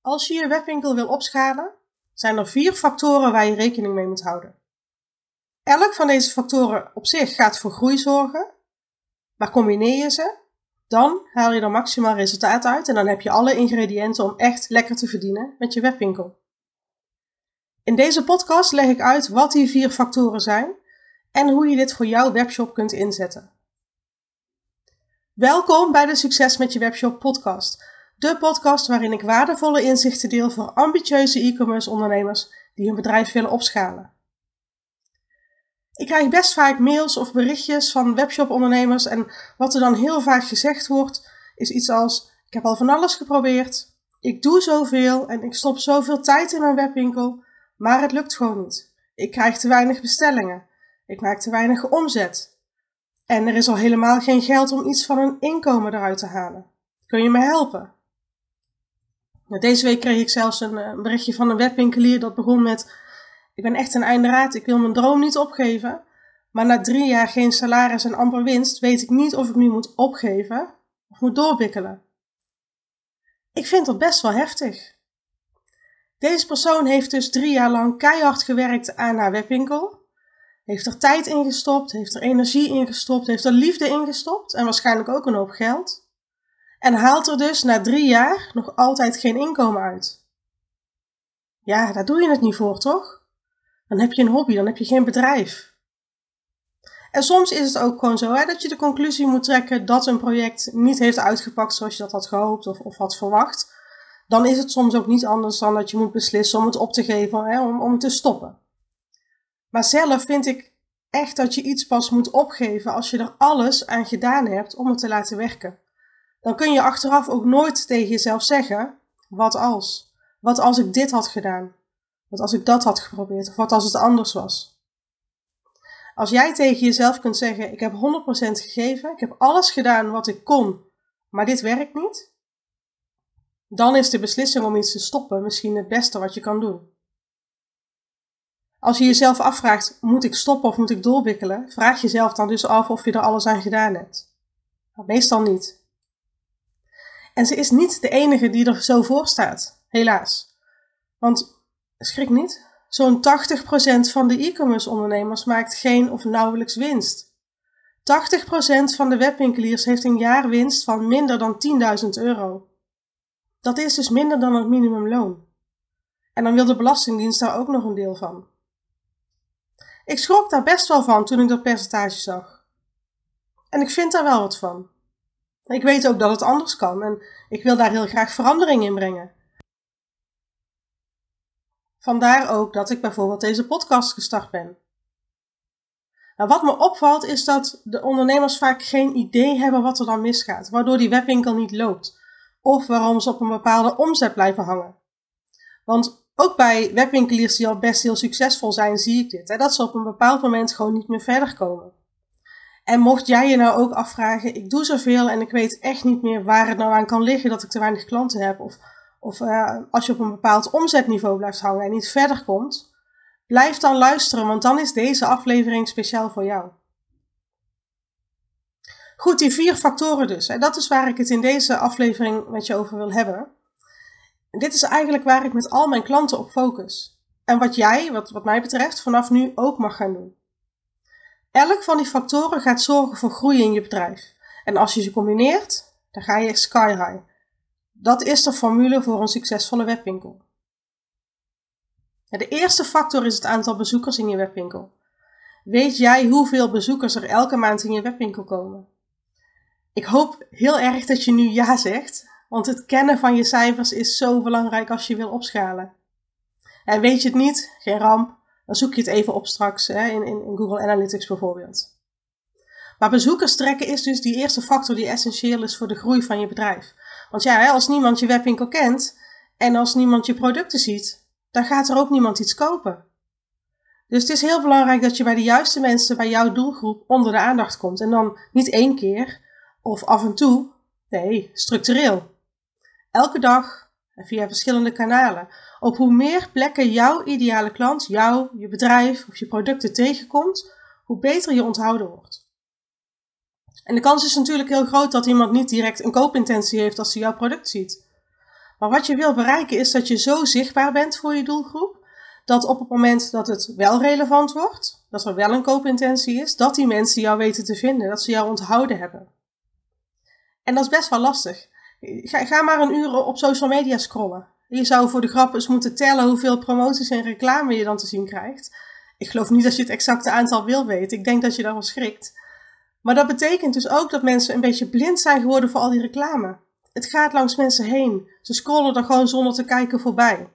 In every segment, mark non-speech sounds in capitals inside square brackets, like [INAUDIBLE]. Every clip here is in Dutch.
Als je je webwinkel wil opschalen, zijn er vier factoren waar je rekening mee moet houden. Elk van deze factoren op zich gaat voor groei zorgen, maar combineer je ze, dan haal je er maximaal resultaat uit en dan heb je alle ingrediënten om echt lekker te verdienen met je webwinkel. In deze podcast leg ik uit wat die vier factoren zijn en hoe je dit voor jouw webshop kunt inzetten. Welkom bij de Succes met je webshop podcast. De podcast waarin ik waardevolle inzichten deel voor ambitieuze e-commerce ondernemers die hun bedrijf willen opschalen. Ik krijg best vaak mails of berichtjes van webshop ondernemers en wat er dan heel vaak gezegd wordt is iets als ik heb al van alles geprobeerd, ik doe zoveel en ik stop zoveel tijd in mijn webwinkel, maar het lukt gewoon niet. Ik krijg te weinig bestellingen. Ik maak te weinig omzet. En er is al helemaal geen geld om iets van een inkomen eruit te halen. Kun je me helpen? Deze week kreeg ik zelfs een, eh, berichtje van een webwinkelier dat begon met: Ik ben echt een einderaad, ik wil mijn droom niet opgeven. Maar na drie jaar geen salaris en amper winst, weet ik niet of ik nu moet opgeven of moet doorbikkelen. Ik vind dat best wel heftig. Deze persoon heeft dus drie jaar lang keihard gewerkt aan haar webwinkel. Heeft er tijd in gestopt, heeft er energie in gestopt, heeft er liefde in gestopt en waarschijnlijk ook een hoop geld. En haalt er dus na drie jaar nog altijd geen inkomen uit. Ja, daar doe je het niet voor, toch? Dan heb je een hobby, dan heb je geen bedrijf. En soms is het ook gewoon zo hè, dat je de conclusie moet trekken dat een project niet heeft uitgepakt zoals je dat had gehoopt of, of had verwacht. Dan is het soms ook niet anders dan dat je moet beslissen om het op te geven, hè, om, om te stoppen. Maar zelf vind ik echt dat je iets pas moet opgeven als je er alles aan gedaan hebt om het te laten werken dan kun je achteraf ook nooit tegen jezelf zeggen: wat als? Wat als ik dit had gedaan? Wat als ik dat had geprobeerd? Of wat als het anders was? Als jij tegen jezelf kunt zeggen: Ik heb 100% gegeven, ik heb alles gedaan wat ik kon, maar dit werkt niet, dan is de beslissing om iets te stoppen misschien het beste wat je kan doen. Als je jezelf afvraagt: Moet ik stoppen of moet ik doorwikkelen? Vraag jezelf dan dus af of je er alles aan gedaan hebt. Meestal niet. En ze is niet de enige die er zo voor staat, helaas. Want schrik niet, zo'n 80% van de e-commerce ondernemers maakt geen of nauwelijks winst. 80% van de webwinkeliers heeft een jaarwinst van minder dan 10.000 euro. Dat is dus minder dan het minimumloon. En dan wil de Belastingdienst daar ook nog een deel van. Ik schrok daar best wel van toen ik dat percentage zag. En ik vind daar wel wat van. Ik weet ook dat het anders kan en ik wil daar heel graag verandering in brengen. Vandaar ook dat ik bijvoorbeeld deze podcast gestart ben. Nou, wat me opvalt is dat de ondernemers vaak geen idee hebben wat er dan misgaat, waardoor die webwinkel niet loopt of waarom ze op een bepaalde omzet blijven hangen. Want ook bij webwinkeliers die al best heel succesvol zijn, zie ik dit, hè, dat ze op een bepaald moment gewoon niet meer verder komen. En mocht jij je nou ook afvragen, ik doe zoveel en ik weet echt niet meer waar het nou aan kan liggen dat ik te weinig klanten heb. Of, of uh, als je op een bepaald omzetniveau blijft hangen en niet verder komt, blijf dan luisteren, want dan is deze aflevering speciaal voor jou. Goed, die vier factoren dus. En dat is waar ik het in deze aflevering met je over wil hebben. dit is eigenlijk waar ik met al mijn klanten op focus. En wat jij, wat, wat mij betreft, vanaf nu ook mag gaan doen. Elk van die factoren gaat zorgen voor groei in je bedrijf. En als je ze combineert, dan ga je sky high. Dat is de formule voor een succesvolle webwinkel. De eerste factor is het aantal bezoekers in je webwinkel. Weet jij hoeveel bezoekers er elke maand in je webwinkel komen? Ik hoop heel erg dat je nu ja zegt, want het kennen van je cijfers is zo belangrijk als je wil opschalen. En weet je het niet? Geen ramp dan zoek je het even op straks hè, in, in, in Google Analytics bijvoorbeeld. Maar bezoekers trekken is dus die eerste factor die essentieel is voor de groei van je bedrijf. Want ja, als niemand je webwinkel kent en als niemand je producten ziet, dan gaat er ook niemand iets kopen. Dus het is heel belangrijk dat je bij de juiste mensen, bij jouw doelgroep, onder de aandacht komt. En dan niet één keer of af en toe, nee, structureel. Elke dag via verschillende kanalen. Op hoe meer plekken jouw ideale klant, jou, je bedrijf of je producten tegenkomt, hoe beter je onthouden wordt. En de kans is natuurlijk heel groot dat iemand niet direct een koopintentie heeft als hij jouw product ziet. Maar wat je wil bereiken is dat je zo zichtbaar bent voor je doelgroep, dat op het moment dat het wel relevant wordt, dat er wel een koopintentie is, dat die mensen jou weten te vinden, dat ze jou onthouden hebben. En dat is best wel lastig. Ga, maar een uur op social media scrollen. Je zou voor de grap eens moeten tellen hoeveel promoties en reclame je dan te zien krijgt. Ik geloof niet dat je het exacte aantal wil weten. Ik denk dat je daarvan schrikt. Maar dat betekent dus ook dat mensen een beetje blind zijn geworden voor al die reclame. Het gaat langs mensen heen. Ze scrollen er gewoon zonder te kijken voorbij.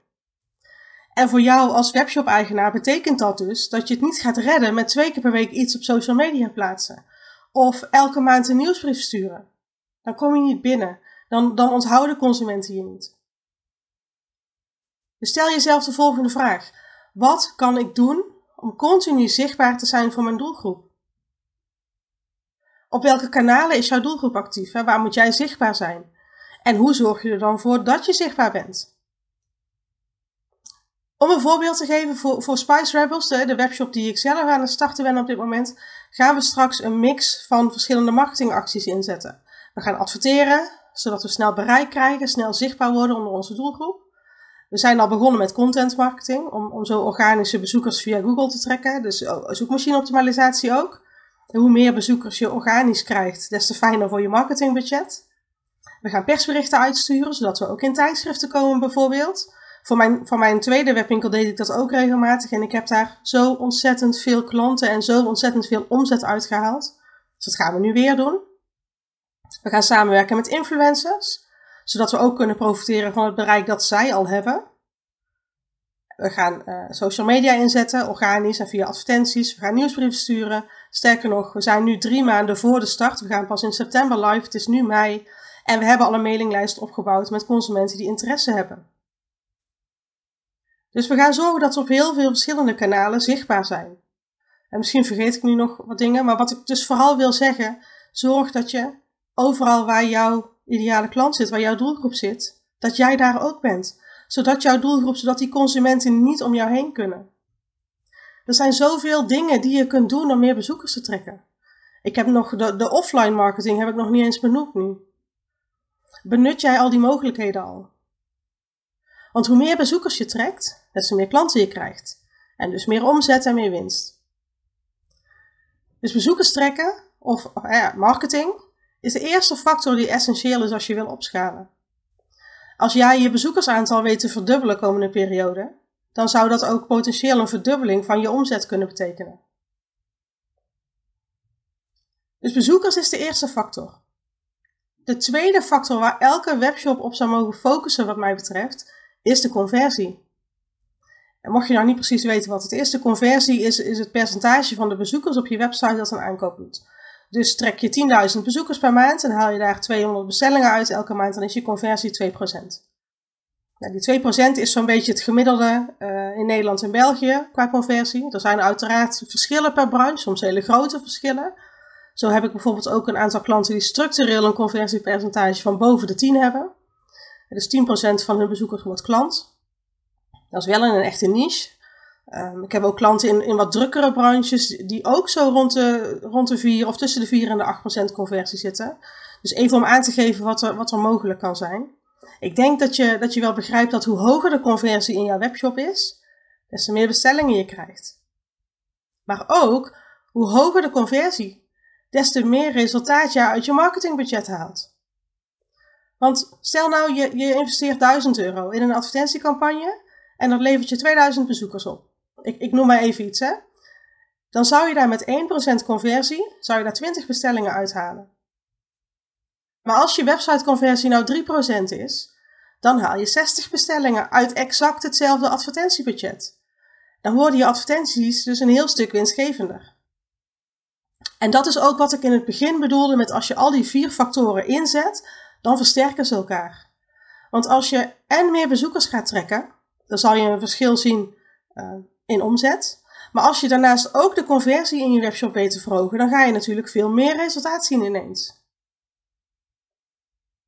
En voor jou als webshop-eigenaar betekent dat dus dat je het niet gaat redden met twee keer per week iets op social media plaatsen. Of elke maand een nieuwsbrief sturen. Dan kom je niet binnen. Dan, dan onthouden consumenten je niet. Dus stel jezelf de volgende vraag. Wat kan ik doen om continu zichtbaar te zijn voor mijn doelgroep? Op welke kanalen is jouw doelgroep actief? Waar moet jij zichtbaar zijn? En hoe zorg je er dan voor dat je zichtbaar bent? Om een voorbeeld te geven voor, Spice Rebels, de webshop die ik zelf aan het starten ben op dit moment, gaan we straks een mix van verschillende marketingacties inzetten. We gaan adverteren, zodat we snel bereik krijgen, snel zichtbaar worden onder onze doelgroep. We zijn al begonnen met content marketing, om, om zo organische bezoekers via Google te trekken, dus zoekmachine optimalisatie ook. Hoe meer bezoekers je organisch krijgt, des te fijner voor je marketingbudget. We gaan persberichten uitsturen, zodat we ook in tijdschriften komen bijvoorbeeld. Voor mijn, voor mijn tweede webwinkel deed ik dat ook regelmatig en ik heb daar zo ontzettend veel klanten en zo ontzettend veel omzet uitgehaald. Dus dat gaan we nu weer doen. We gaan samenwerken met influencers, zodat we ook kunnen profiteren van het bereik dat zij al hebben. We gaan uh, social media inzetten, organisch en via advertenties. We gaan nieuwsbrieven sturen. Sterker nog, we zijn nu drie maanden voor de start. We gaan pas in september live. Het is nu mei. En we hebben al een mailinglijst opgebouwd met consumenten die interesse hebben. Dus we gaan zorgen dat we op heel veel verschillende kanalen zichtbaar zijn. En misschien vergeet ik nu nog wat dingen, maar wat ik dus vooral wil zeggen, zorg dat je overal waar jouw ideale klant zit, waar jouw doelgroep zit, dat jij daar ook bent. Zodat jouw doelgroep, zodat die consumenten niet om jou heen kunnen. Er zijn zoveel dingen die je kunt doen om meer bezoekers te trekken. Ik heb nog de, offline marketing heb ik nog niet eens benoemd nu. Benut jij al die mogelijkheden al? Want hoe meer bezoekers je trekt, des te meer klanten je krijgt. En dus meer omzet en meer winst. Dus bezoekers trekken, of ja, marketing, is de eerste factor die essentieel is als je wil opschalen. Als jij je bezoekersaantal weet te verdubbelen komende periode, dan zou dat ook potentieel een verdubbeling van je omzet kunnen betekenen. Dus bezoekers is de eerste factor. De tweede factor waar elke webshop op zou mogen focussen, wat mij betreft, is de conversie. En mocht je nou niet precies weten wat het is, de conversie is, is het percentage van de bezoekers op je website dat een aankoop doet. Dus trek je 10.000 bezoekers per maand en haal je daar 200 bestellingen uit elke maand, dan is je conversie 2%. Nou, die 2% is zo'n beetje het gemiddelde uh, in Nederland en België qua conversie. Er zijn uiteraard verschillen per branche, soms hele grote verschillen. Zo heb ik bijvoorbeeld ook een aantal klanten die structureel een conversiepercentage van boven de 10 hebben. Dus 10% van hun bezoekers wordt klant. Dat is wel in een echte niche. Um, ik heb ook klanten in, in wat drukkere branches die ook zo rond de, rond de 4 of tussen de 4 en de 8% conversie zitten. Dus even om aan te geven wat er, wat er mogelijk kan zijn. Ik denk dat je, dat je wel begrijpt dat hoe hoger de conversie in jouw webshop is, des te meer bestellingen je krijgt. Maar ook hoe hoger de conversie, des te meer resultaat je uit je marketingbudget haalt. Want stel nou, je, je investeert 1000 euro in een advertentiecampagne en dat levert je 2000 bezoekers op. Ik, ik noem maar even iets, hè. Dan zou je daar met 1% conversie, zou je daar 20 bestellingen uithalen. Maar als je websiteconversie nou 3% is, dan haal je 60 bestellingen uit exact hetzelfde advertentiebudget. Dan worden je advertenties dus een heel stuk winstgevender. En dat is ook wat ik in het begin bedoelde met als je al die vier factoren inzet, dan versterken ze elkaar. Want als je en meer bezoekers gaat trekken, dan zal je een verschil zien uh, in omzet. Maar als je daarnaast ook de conversie in je webshop weet te verhogen, dan ga je natuurlijk veel meer resultaat zien ineens.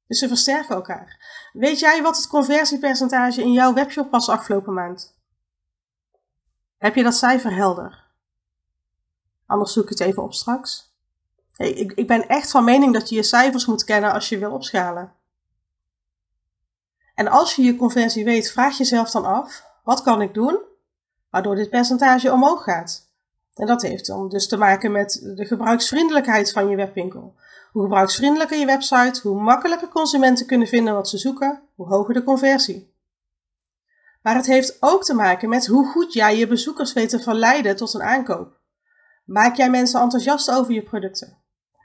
Dus ze versterken elkaar. Weet jij wat het conversiepercentage in jouw webshop was afgelopen maand? Heb je dat cijfer helder? Anders zoek ik het even op straks. Hey, ik, ik ben echt van mening dat je je cijfers moet kennen als je wil opschalen. En als je je conversie weet, vraag jezelf dan af: wat kan ik doen waardoor dit percentage omhoog gaat? En dat heeft dan dus te maken met de gebruiksvriendelijkheid van je webwinkel. Hoe gebruiksvriendelijker je website, hoe makkelijker consumenten kunnen vinden wat ze zoeken, hoe hoger de conversie. Maar het heeft ook te maken met hoe goed jij je bezoekers weet te verleiden tot een aankoop. Maak jij mensen enthousiast over je producten?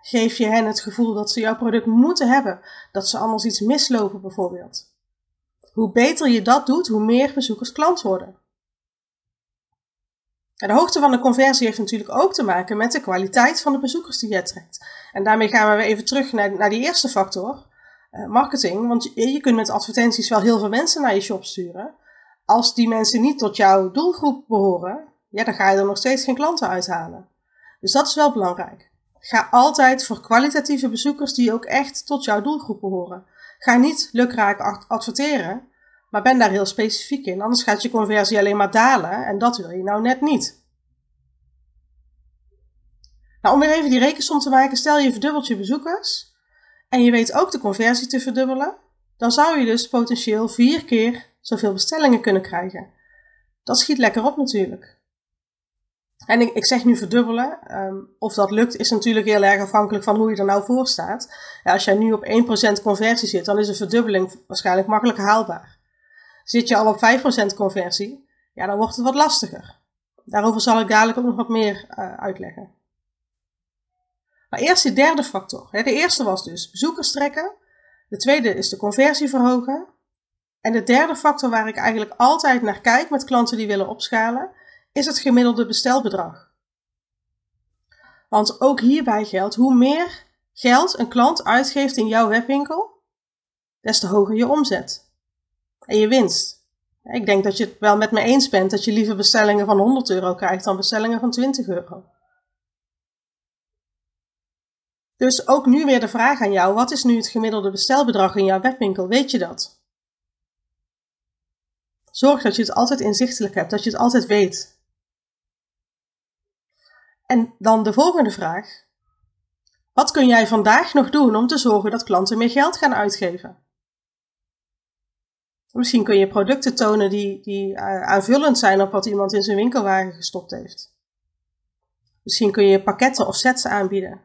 Geef je hen het gevoel dat ze jouw product moeten hebben, dat ze anders iets mislopen bijvoorbeeld. Hoe beter je dat doet, hoe meer bezoekers klant worden. De hoogte van de conversie heeft natuurlijk ook te maken met de kwaliteit van de bezoekers die je trekt. En daarmee gaan we weer even terug naar, naar die eerste factor, uh, marketing. Want je, je kunt met advertenties wel heel veel mensen naar je shop sturen. Als die mensen niet tot jouw doelgroep behoren, ja, dan ga je er nog steeds geen klanten uithalen. Dus dat is wel belangrijk. Ga altijd voor kwalitatieve bezoekers die ook echt tot jouw doelgroep behoren. Ga niet lukraak adverteren, maar ben daar heel specifiek in. Anders gaat je conversie alleen maar dalen en dat wil je nou net niet. Nou, om weer even die rekensom te maken, stel je verdubbelt je bezoekers en je weet ook de conversie te verdubbelen, dan zou je dus potentieel vier keer zoveel bestellingen kunnen krijgen. Dat schiet lekker op natuurlijk. En ik, zeg nu verdubbelen. Um, of dat lukt is natuurlijk heel erg afhankelijk van hoe je er nou voor staat. Ja, als jij nu op 1% conversie zit, dan is een verdubbeling waarschijnlijk makkelijk haalbaar. Zit je al op 5% conversie, ja, dan wordt het wat lastiger. Daarover zal ik dadelijk ook nog wat meer uh, uitleggen. Maar eerst de derde factor. De eerste was dus bezoekers trekken. De tweede is de conversie verhogen. En de derde factor waar ik eigenlijk altijd naar kijk met klanten die willen opschalen, is het gemiddelde bestelbedrag. Want ook hierbij geldt, hoe meer geld een klant uitgeeft in jouw webwinkel, des te hoger je omzet en je winst. Ik denk dat je het wel met me eens bent dat je liever bestellingen van 100 euro krijgt dan bestellingen van 20 euro. Dus ook nu weer de vraag aan jou: wat is nu het gemiddelde bestelbedrag in jouw webwinkel? Weet je dat? Zorg dat je het altijd inzichtelijk hebt, dat je het altijd weet. En dan de volgende vraag. Wat kun jij vandaag nog doen om te zorgen dat klanten meer geld gaan uitgeven? Misschien kun je producten tonen die, die eh, aanvullend zijn op wat iemand in zijn winkelwagen gestopt heeft. Misschien kun je pakketten of sets aanbieden.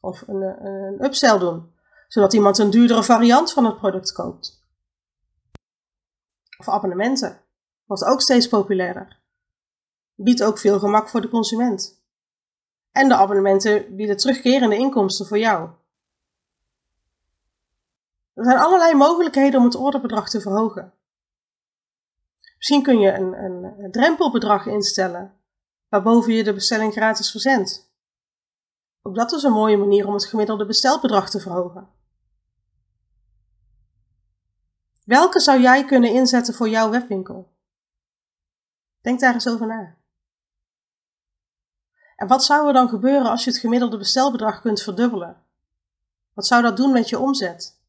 Of een, een upsell doen, zodat iemand een duurdere variant van het product koopt. Of abonnementen, wordt ook steeds populairder biedt ook veel gemak voor de consument. En de abonnementen bieden terugkerende inkomsten voor jou. Er zijn allerlei mogelijkheden om het orderbedrag te verhogen. Misschien kun je een, een, drempelbedrag instellen, waarboven je de bestelling gratis verzendt. Ook dat is een mooie manier om het gemiddelde bestelbedrag te verhogen. Welke zou jij kunnen inzetten voor jouw webwinkel? Denk daar eens over na. En wat zou er dan gebeuren als je het gemiddelde bestelbedrag kunt verdubbelen? Wat zou dat doen met je omzet?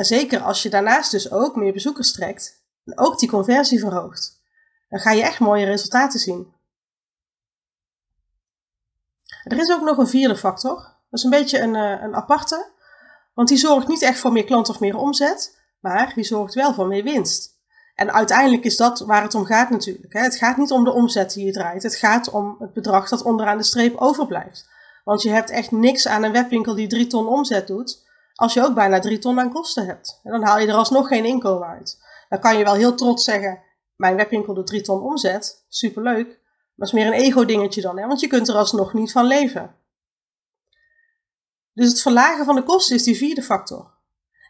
En zeker als je daarnaast dus ook meer bezoekers trekt en ook die conversie verhoogt, dan ga je echt mooie resultaten zien. Er is ook nog een vierde factor. Dat is een beetje een, eh, een aparte, want die zorgt niet echt voor meer klanten of meer omzet, maar die zorgt wel voor meer winst. En uiteindelijk is dat waar het om gaat natuurlijk. Het gaat niet om de omzet die je draait. Het gaat om het bedrag dat onderaan de streep overblijft. Want je hebt echt niks aan een webwinkel die 3 ton omzet doet, als je ook bijna 3 ton aan kosten hebt. En dan haal je er alsnog geen inkomen uit. Dan kan je wel heel trots zeggen, mijn webwinkel doet 3 ton omzet. Superleuk. Maar dat is meer een ego-dingetje dan, hè? want je kunt er alsnog niet van leven. Dus het verlagen van de kosten is die vierde factor.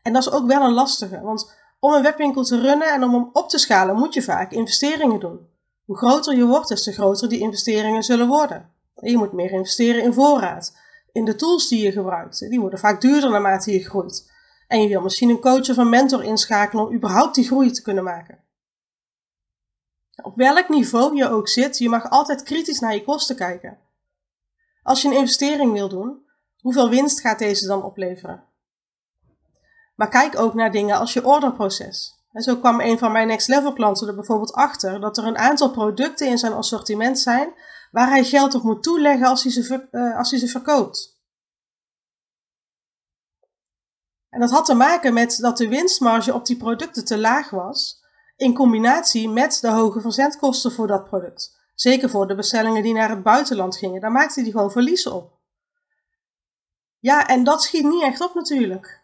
En dat is ook wel een lastige, want om een webwinkel te runnen en om hem op te schalen moet je vaak investeringen doen. Hoe groter je wordt, des te groter die investeringen zullen worden. Je moet meer investeren in voorraad, in de tools die je gebruikt. Die worden vaak duurder naarmate je groeit. En je wil misschien een coach of een mentor inschakelen om überhaupt die groei te kunnen maken. Op welk niveau je ook zit, je mag altijd kritisch naar je kosten kijken. Als je een investering wil doen, hoeveel winst gaat deze dan opleveren? Maar kijk ook naar dingen als je orderproces. En zo kwam een van mijn next level klanten er bijvoorbeeld achter dat er een aantal producten in zijn assortiment zijn waar hij geld op moet toeleggen als hij ze, uh, als hij ze verkoopt. En dat had te maken met dat de winstmarge op die producten te laag was, in combinatie met de hoge verzendkosten voor dat product. Zeker voor de bestellingen die naar het buitenland gingen. Daar maakte hij gewoon verliezen op. Ja, en dat schiet niet echt op natuurlijk.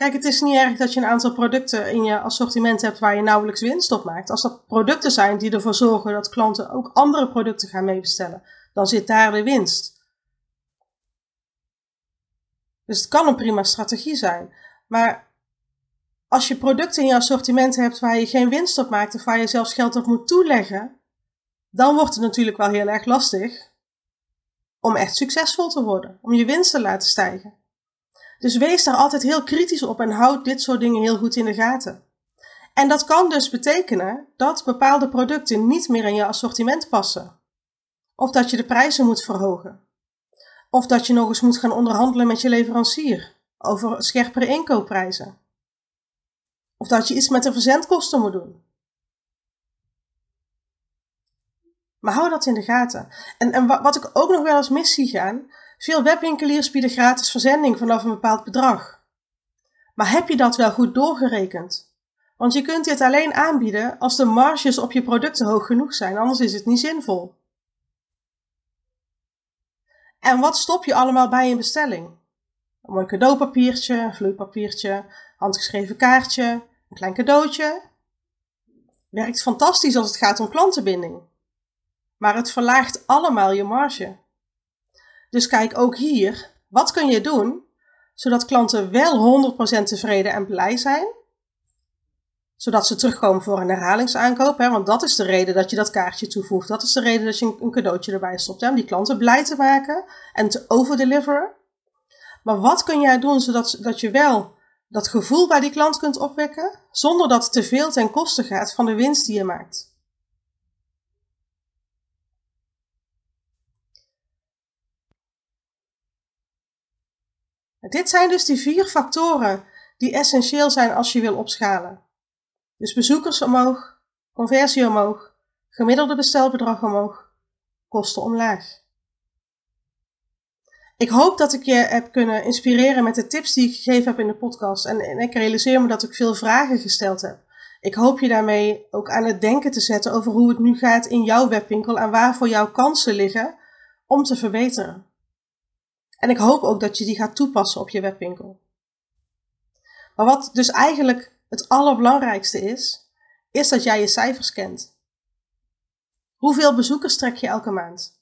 Kijk, het is niet erg dat je een aantal producten in je assortiment hebt waar je nauwelijks winst op maakt. Als dat producten zijn die ervoor zorgen dat klanten ook andere producten gaan meebestellen, dan zit daar de winst. Dus het kan een prima strategie zijn. Maar als je producten in je assortiment hebt waar je geen winst op maakt of waar je zelfs geld op moet toeleggen, dan wordt het natuurlijk wel heel erg lastig om echt succesvol te worden, om je winst te laten stijgen. Dus wees daar altijd heel kritisch op en houd dit soort dingen heel goed in de gaten. En dat kan dus betekenen dat bepaalde producten niet meer in je assortiment passen. Of dat je de prijzen moet verhogen. Of dat je nog eens moet gaan onderhandelen met je leverancier over scherpere inkoopprijzen. Of dat je iets met de verzendkosten moet doen. Maar hou dat in de gaten. En, en wat ik ook nog wel eens mis zie gaan, veel webwinkeliers bieden gratis verzending vanaf een bepaald bedrag. Maar heb je dat wel goed doorgerekend? Want je kunt dit alleen aanbieden als de marges op je producten hoog genoeg zijn, anders is het niet zinvol. En wat stop je allemaal bij een bestelling? Een mooi cadeaupapiertje, een vloeipapiertje, handgeschreven kaartje, een klein cadeautje. Werkt fantastisch als het gaat om klantenbinding. Maar het verlaagt allemaal je marge. Dus kijk ook hier, wat kun je doen zodat klanten wel 100% tevreden en blij zijn? Zodat ze terugkomen voor een herhalingsaankoop. Hè? Want dat is de reden dat je dat kaartje toevoegt. Dat is de reden dat je een cadeautje erbij stopt. Hè? Om die klanten blij te maken en te overdeliveren. Maar wat kun jij doen zodat dat je wel dat gevoel bij die klant kunt opwekken, zonder dat het te veel ten koste gaat van de winst die je maakt? Dit zijn dus die vier factoren die essentieel zijn als je wil opschalen. Dus bezoekers omhoog, conversie omhoog, gemiddelde bestelbedrag omhoog, kosten omlaag. Ik hoop dat ik je heb kunnen inspireren met de tips die ik gegeven heb in de podcast. En, en ik realiseer me dat ik veel vragen gesteld heb. Ik hoop je daarmee ook aan het denken te zetten over hoe het nu gaat in jouw webwinkel en waar voor jouw kansen liggen om te verbeteren. En ik hoop ook dat je die gaat toepassen op je webwinkel. Maar wat dus eigenlijk het allerbelangrijkste is, is dat jij je cijfers kent. Hoeveel bezoekers trek je elke maand?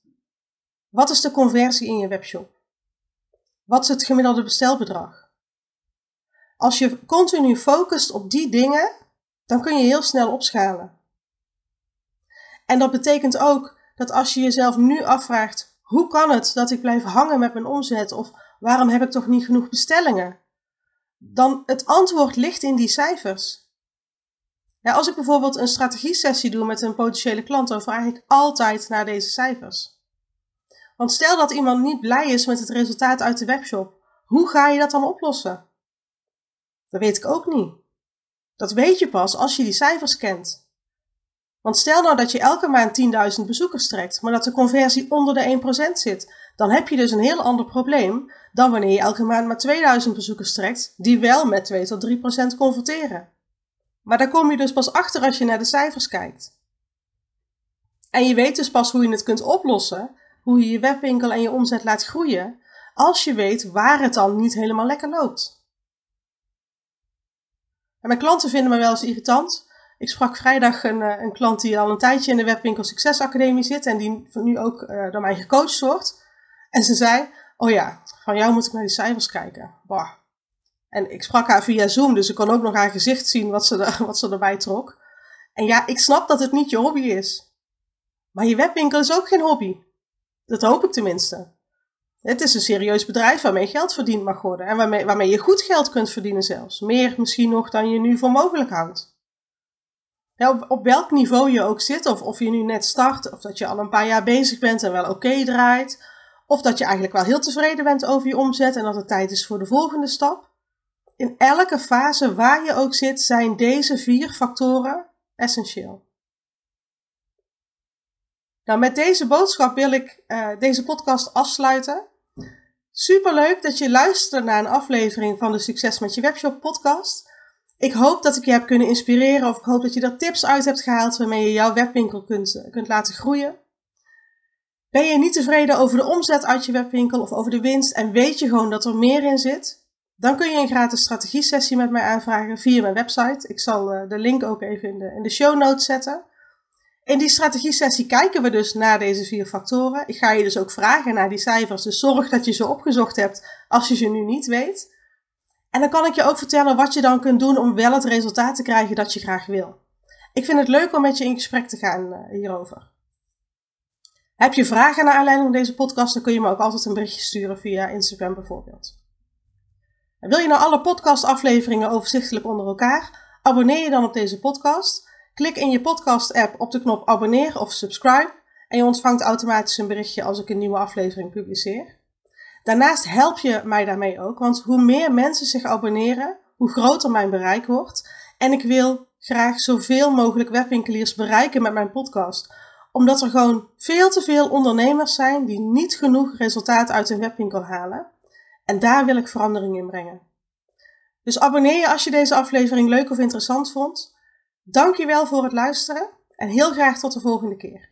Wat is de conversie in je webshop? Wat is het gemiddelde bestelbedrag? Als je continu focust op die dingen, dan kun je heel snel opschalen. En dat betekent ook dat als je jezelf nu afvraagt hoe kan het dat ik blijf hangen met mijn omzet? Of waarom heb ik toch niet genoeg bestellingen? Dan het antwoord ligt in die cijfers. Ja, als ik bijvoorbeeld een strategie-sessie doe met een potentiële klant, dan vraag ik altijd naar deze cijfers. Want stel dat iemand niet blij is met het resultaat uit de webshop, hoe ga je dat dan oplossen? Dat weet ik ook niet. Dat weet je pas als je die cijfers kent. Want stel nou dat je elke maand 10.000 bezoekers trekt, maar dat de conversie onder de 1% zit, dan heb je dus een heel ander probleem dan wanneer je elke maand maar 2000 bezoekers trekt, die wel met 2 tot 3% converteren. Maar daar kom je dus pas achter als je naar de cijfers kijkt. En je weet dus pas hoe je het kunt oplossen, hoe je je webwinkel en je omzet laat groeien, als je weet waar het dan niet helemaal lekker loopt. En mijn klanten vinden me wel eens irritant, ik sprak vrijdag een, eh, een klant die al een tijdje in de Webwinkel Succesacademie zit en die nu ook uh, door mij gecoacht wordt. En ze zei, oh ja, van jou moet ik naar die cijfers kijken. Bah. En ik sprak haar via Zoom, dus ik kon ook nog haar gezicht zien wat ze, er, [LAUGHS] wat ze erbij trok. En ja, ik snap dat het niet je hobby is. Maar je webwinkel is ook geen hobby. Dat hoop ik tenminste. Het is een serieus bedrijf waarmee geld verdiend mag worden en waarmee, waarmee je goed geld kunt verdienen zelfs. Meer misschien nog dan je nu voor mogelijk houdt op, op, welk niveau je ook zit, of of je nu net start, of dat je al een paar jaar bezig bent en wel oké draait, of dat je eigenlijk wel heel tevreden bent over je omzet en dat het tijd is voor de volgende stap. In elke fase waar je ook zit, zijn deze vier factoren essentieel. Nou, met deze boodschap wil ik uh, deze podcast afsluiten. Super leuk dat je luistert naar een aflevering van de Succes met je webshop podcast. Ik hoop dat ik je heb kunnen inspireren of ik hoop dat je er tips uit hebt gehaald waarmee je jouw webwinkel kunt, kunt laten groeien. Ben je niet tevreden over de omzet uit je webwinkel of over de winst en weet je gewoon dat er meer in zit? Dan kun je een gratis strategie-sessie met mij aanvragen via mijn website. Ik zal eh, de link ook even in de, in de show notes zetten. In die strategie-sessie kijken we dus naar deze vier factoren. Ik ga je dus ook vragen naar die cijfers, dus zorg dat je ze opgezocht hebt als je ze nu niet weet. En dan kan ik je ook vertellen wat je dan kunt doen om wel het resultaat te krijgen dat je graag wil. Ik vind het leuk om met je in gesprek te gaan uh, hierover. Heb je vragen naar aanleiding van deze podcast, dan kun je me ook altijd een berichtje sturen via Instagram bijvoorbeeld. Wil je nou alle podcastafleveringen overzichtelijk onder elkaar? Abonneer je dan op deze podcast. Klik in je podcast-app op de knop abonneer of subscribe en je ontvangt automatisch een berichtje als ik een nieuwe aflevering publiceer. Daarnaast help je mij daarmee ook, want hoe meer mensen zich abonneren, hoe groter mijn bereik wordt. En ik wil graag zoveel mogelijk webwinkeliers bereiken met mijn podcast omdat er gewoon veel te veel ondernemers zijn die niet genoeg resultaat uit hun webwinkel halen. En daar wil ik verandering in brengen. Dus abonneer je als je deze aflevering leuk of interessant vond. Dank je wel voor het luisteren en heel graag tot de volgende keer.